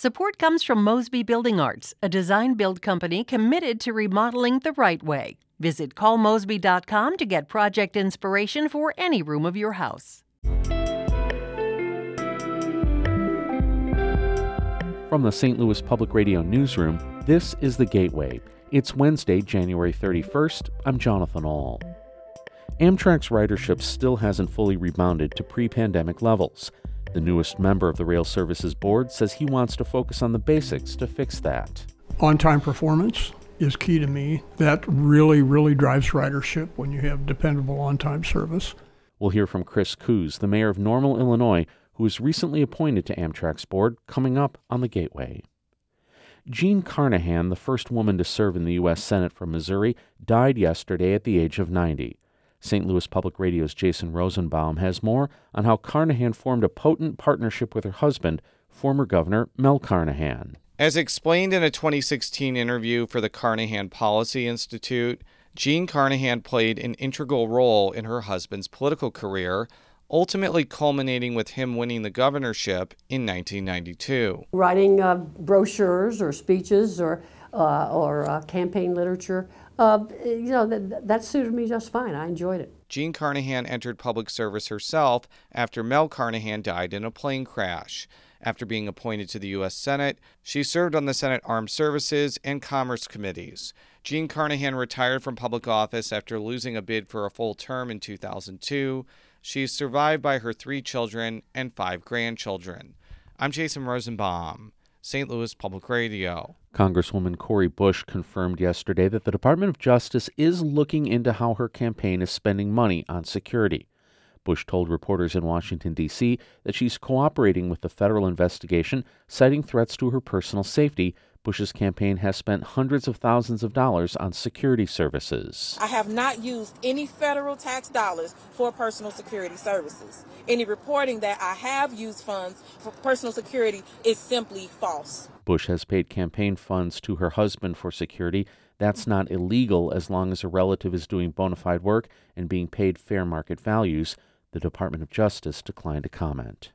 Support comes from Mosby Building Arts, a design build company committed to remodeling the right way. Visit callmosby.com to get project inspiration for any room of your house. From the St. Louis Public Radio Newsroom, this is The Gateway. It's Wednesday, January 31st. I'm Jonathan Ahl. Amtrak's ridership still hasn't fully rebounded to pre pandemic levels. The newest member of the Rail Services Board says he wants to focus on the basics to fix that. On time performance is key to me. That really, really drives ridership when you have dependable on time service. We'll hear from Chris Koos, the mayor of Normal, Illinois, who was recently appointed to Amtrak's board, coming up on the Gateway. Jean Carnahan, the first woman to serve in the U.S. Senate from Missouri, died yesterday at the age of 90. St. Louis Public Radio's Jason Rosenbaum has more on how Carnahan formed a potent partnership with her husband, former Governor Mel Carnahan. As explained in a 2016 interview for the Carnahan Policy Institute, Jean Carnahan played an integral role in her husband's political career, ultimately culminating with him winning the governorship in 1992. Writing uh, brochures or speeches or, uh, or uh, campaign literature uh, you know, that, that suited me just fine. I enjoyed it. Jean Carnahan entered public service herself after Mel Carnahan died in a plane crash. After being appointed to the U.S. Senate, she served on the Senate Armed Services and Commerce Committees. Jean Carnahan retired from public office after losing a bid for a full term in 2002. She is survived by her three children and five grandchildren. I'm Jason Rosenbaum, St. Louis Public Radio. Congresswoman Cori Bush confirmed yesterday that the Department of Justice is looking into how her campaign is spending money on security. Bush told reporters in Washington, D.C., that she's cooperating with the federal investigation, citing threats to her personal safety Bush's campaign has spent hundreds of thousands of dollars on security services. I have not used any federal tax dollars for personal security services. Any reporting that I have used funds for personal security is simply false. Bush has paid campaign funds to her husband for security. That's not illegal as long as a relative is doing bona fide work and being paid fair market values. The Department of Justice declined to comment.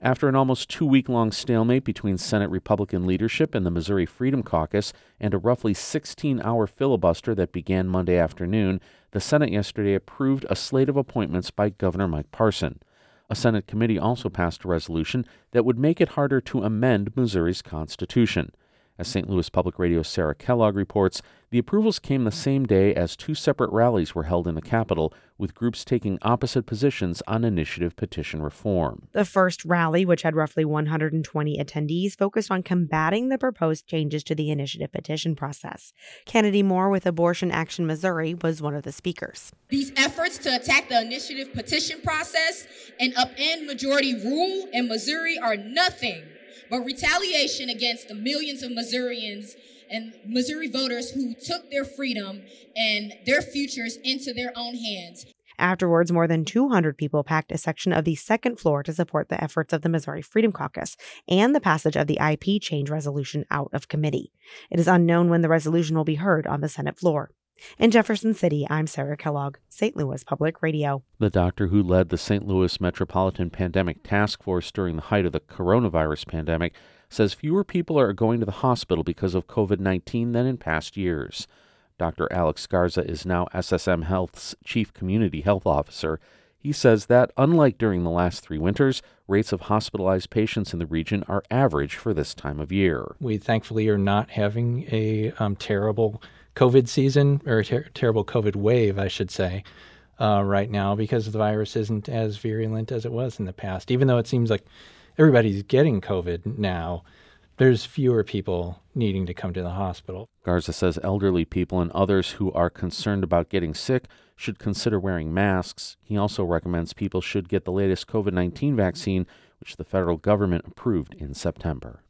After an almost two week long stalemate between Senate Republican leadership and the Missouri Freedom Caucus and a roughly 16 hour filibuster that began Monday afternoon, the Senate yesterday approved a slate of appointments by Governor Mike Parson. A Senate committee also passed a resolution that would make it harder to amend Missouri's constitution. As St. Louis Public Radio's Sarah Kellogg reports, the approvals came the same day as two separate rallies were held in the Capitol, with groups taking opposite positions on initiative petition reform. The first rally, which had roughly 120 attendees, focused on combating the proposed changes to the initiative petition process. Kennedy Moore with Abortion Action Missouri was one of the speakers. These efforts to attack the initiative petition process and upend majority rule in Missouri are nothing but retaliation against the millions of Missourians and Missouri voters who took their freedom and their futures into their own hands. Afterwards, more than 200 people packed a section of the second floor to support the efforts of the Missouri Freedom Caucus and the passage of the IP change resolution out of committee. It is unknown when the resolution will be heard on the Senate floor. In Jefferson City, I'm Sarah Kellogg, St. Louis Public Radio. The doctor who led the St. Louis Metropolitan Pandemic Task Force during the height of the coronavirus pandemic says fewer people are going to the hospital because of COVID 19 than in past years. Dr. Alex Garza is now SSM Health's Chief Community Health Officer. He says that, unlike during the last three winters, rates of hospitalized patients in the region are average for this time of year. We thankfully are not having a um, terrible COVID season or ter- terrible COVID wave, I should say, uh, right now because the virus isn't as virulent as it was in the past. Even though it seems like everybody's getting COVID now, there's fewer people needing to come to the hospital. Garza says elderly people and others who are concerned about getting sick should consider wearing masks. He also recommends people should get the latest COVID 19 vaccine, which the federal government approved in September.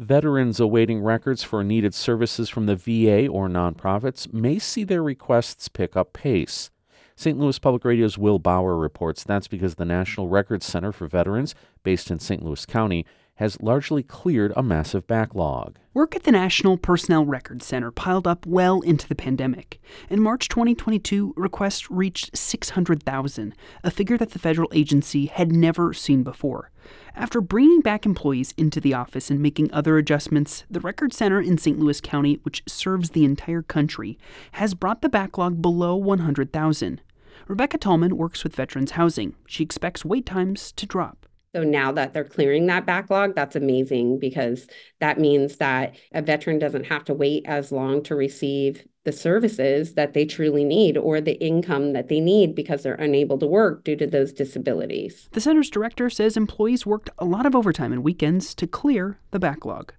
Veterans awaiting records for needed services from the VA or nonprofits may see their requests pick up pace. St. Louis Public Radio's Will Bauer reports that's because the National Records Center for Veterans, based in St. Louis County, has largely cleared a massive backlog. Work at the National Personnel Records Center piled up well into the pandemic. In March 2022, requests reached 600,000, a figure that the federal agency had never seen before. After bringing back employees into the office and making other adjustments, the Record Center in St. Louis County, which serves the entire country, has brought the backlog below 100,000. Rebecca Tallman works with Veterans Housing. She expects wait times to drop. So now that they're clearing that backlog, that's amazing because that means that a veteran doesn't have to wait as long to receive the services that they truly need or the income that they need because they're unable to work due to those disabilities. The center's director says employees worked a lot of overtime and weekends to clear the backlog.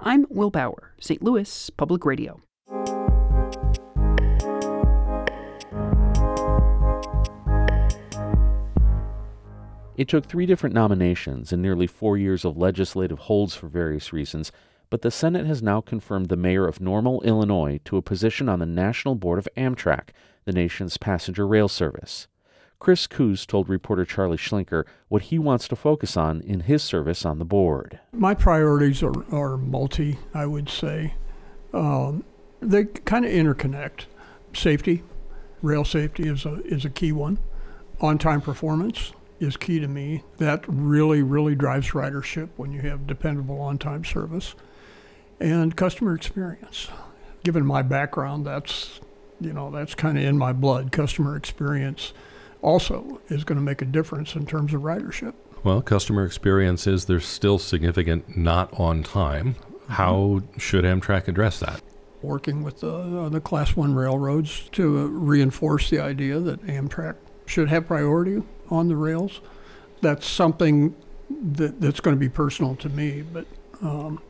I'm Will Bauer, St. Louis Public Radio. It took three different nominations and nearly four years of legislative holds for various reasons, but the Senate has now confirmed the mayor of Normal, Illinois, to a position on the National Board of Amtrak, the nation's passenger rail service. Chris Koos told reporter Charlie Schlenker what he wants to focus on in his service on the board. My priorities are, are multi, I would say. Um, they kind of interconnect. Safety, rail safety is a, is a key one. On time performance, is key to me. That really, really drives ridership when you have dependable on time service. And customer experience. Given my background, that's you know, that's kind of in my blood. Customer experience also is going to make a difference in terms of ridership. Well, customer experience is there's still significant not on time. How should Amtrak address that? Working with the, uh, the Class 1 railroads to uh, reinforce the idea that Amtrak should have priority on the rails. That's something that, that's going to be personal to me, but, um,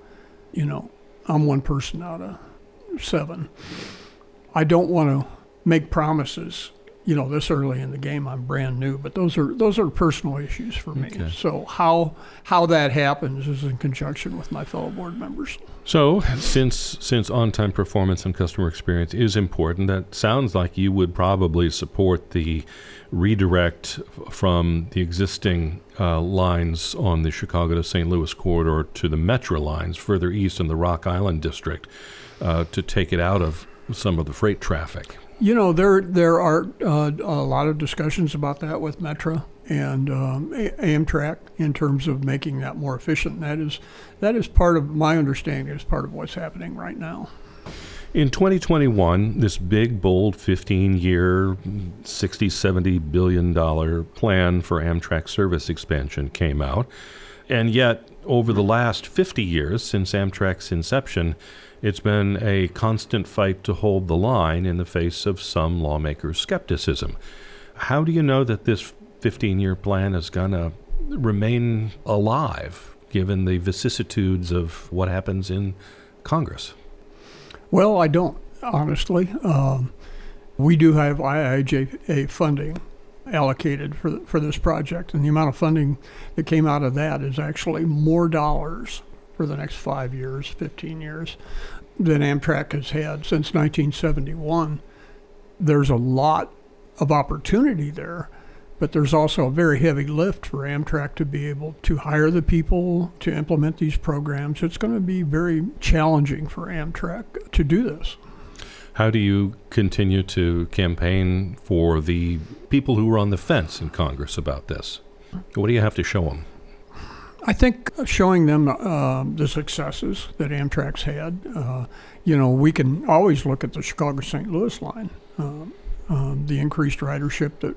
you know, I'm one person out of seven. I don't want to make promises. You know, this early in the game, I'm brand new, but those are those are personal issues for me. Okay. So how how that happens is in conjunction with my fellow board members. So, since since on-time performance and customer experience is important, that sounds like you would probably support the redirect from the existing uh, lines on the Chicago to St. Louis corridor to the Metra lines further east in the Rock Island district uh, to take it out of some of the freight traffic. You know, there there are uh, a lot of discussions about that with Metra and um, Amtrak in terms of making that more efficient. That is that is part of my understanding is part of what's happening right now. In 2021, this big, bold 15 year, 60, 70 billion dollar plan for Amtrak service expansion came out. And yet, over the last 50 years since Amtrak's inception, it's been a constant fight to hold the line in the face of some lawmakers' skepticism. How do you know that this 15 year plan is going to remain alive given the vicissitudes of what happens in Congress? Well, I don't honestly. Um, we do have IIJA funding allocated for for this project, and the amount of funding that came out of that is actually more dollars for the next five years, 15 years, than Amtrak has had since 1971. There's a lot of opportunity there, but there's also a very heavy lift for Amtrak to be able to hire the people to implement these programs. It's going to be very challenging for Amtrak to do this. How do you continue to campaign for the people who are on the fence in Congress about this? What do you have to show them? I think showing them uh, the successes that Amtrak's had. Uh, you know, we can always look at the Chicago St. Louis line, uh, um, the increased ridership that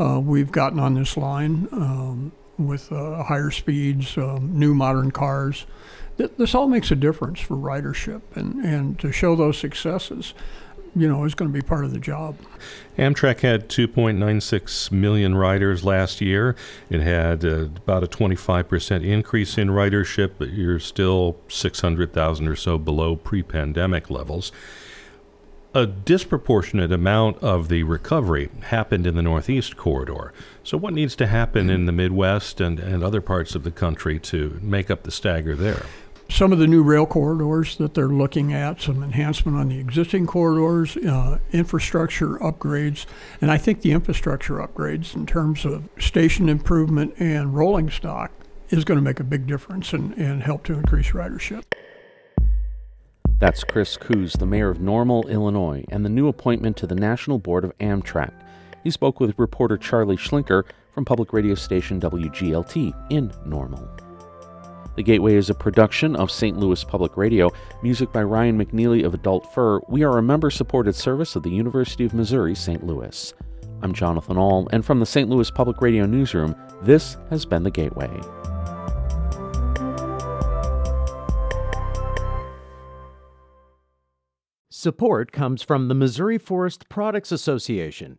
uh, we've gotten on this line um, with uh, higher speeds, um, new modern cars. Th- this all makes a difference for ridership, and, and to show those successes, you know, is going to be part of the job. Amtrak had 2.96 million riders last year. It had uh, about a 25% increase in ridership, but you're still 600,000 or so below pre pandemic levels. A disproportionate amount of the recovery happened in the Northeast corridor. So, what needs to happen in the Midwest and, and other parts of the country to make up the stagger there? Some of the new rail corridors that they're looking at, some enhancement on the existing corridors, uh, infrastructure upgrades, and I think the infrastructure upgrades in terms of station improvement and rolling stock is going to make a big difference and, and help to increase ridership. That's Chris Koos, the mayor of Normal, Illinois, and the new appointment to the National Board of Amtrak. He spoke with reporter Charlie Schlenker from public radio station WGLT in Normal. The Gateway is a production of St. Louis Public Radio, music by Ryan McNeely of Adult Fur. We are a member supported service of the University of Missouri St. Louis. I'm Jonathan Ahl, and from the St. Louis Public Radio Newsroom, this has been The Gateway. Support comes from the Missouri Forest Products Association,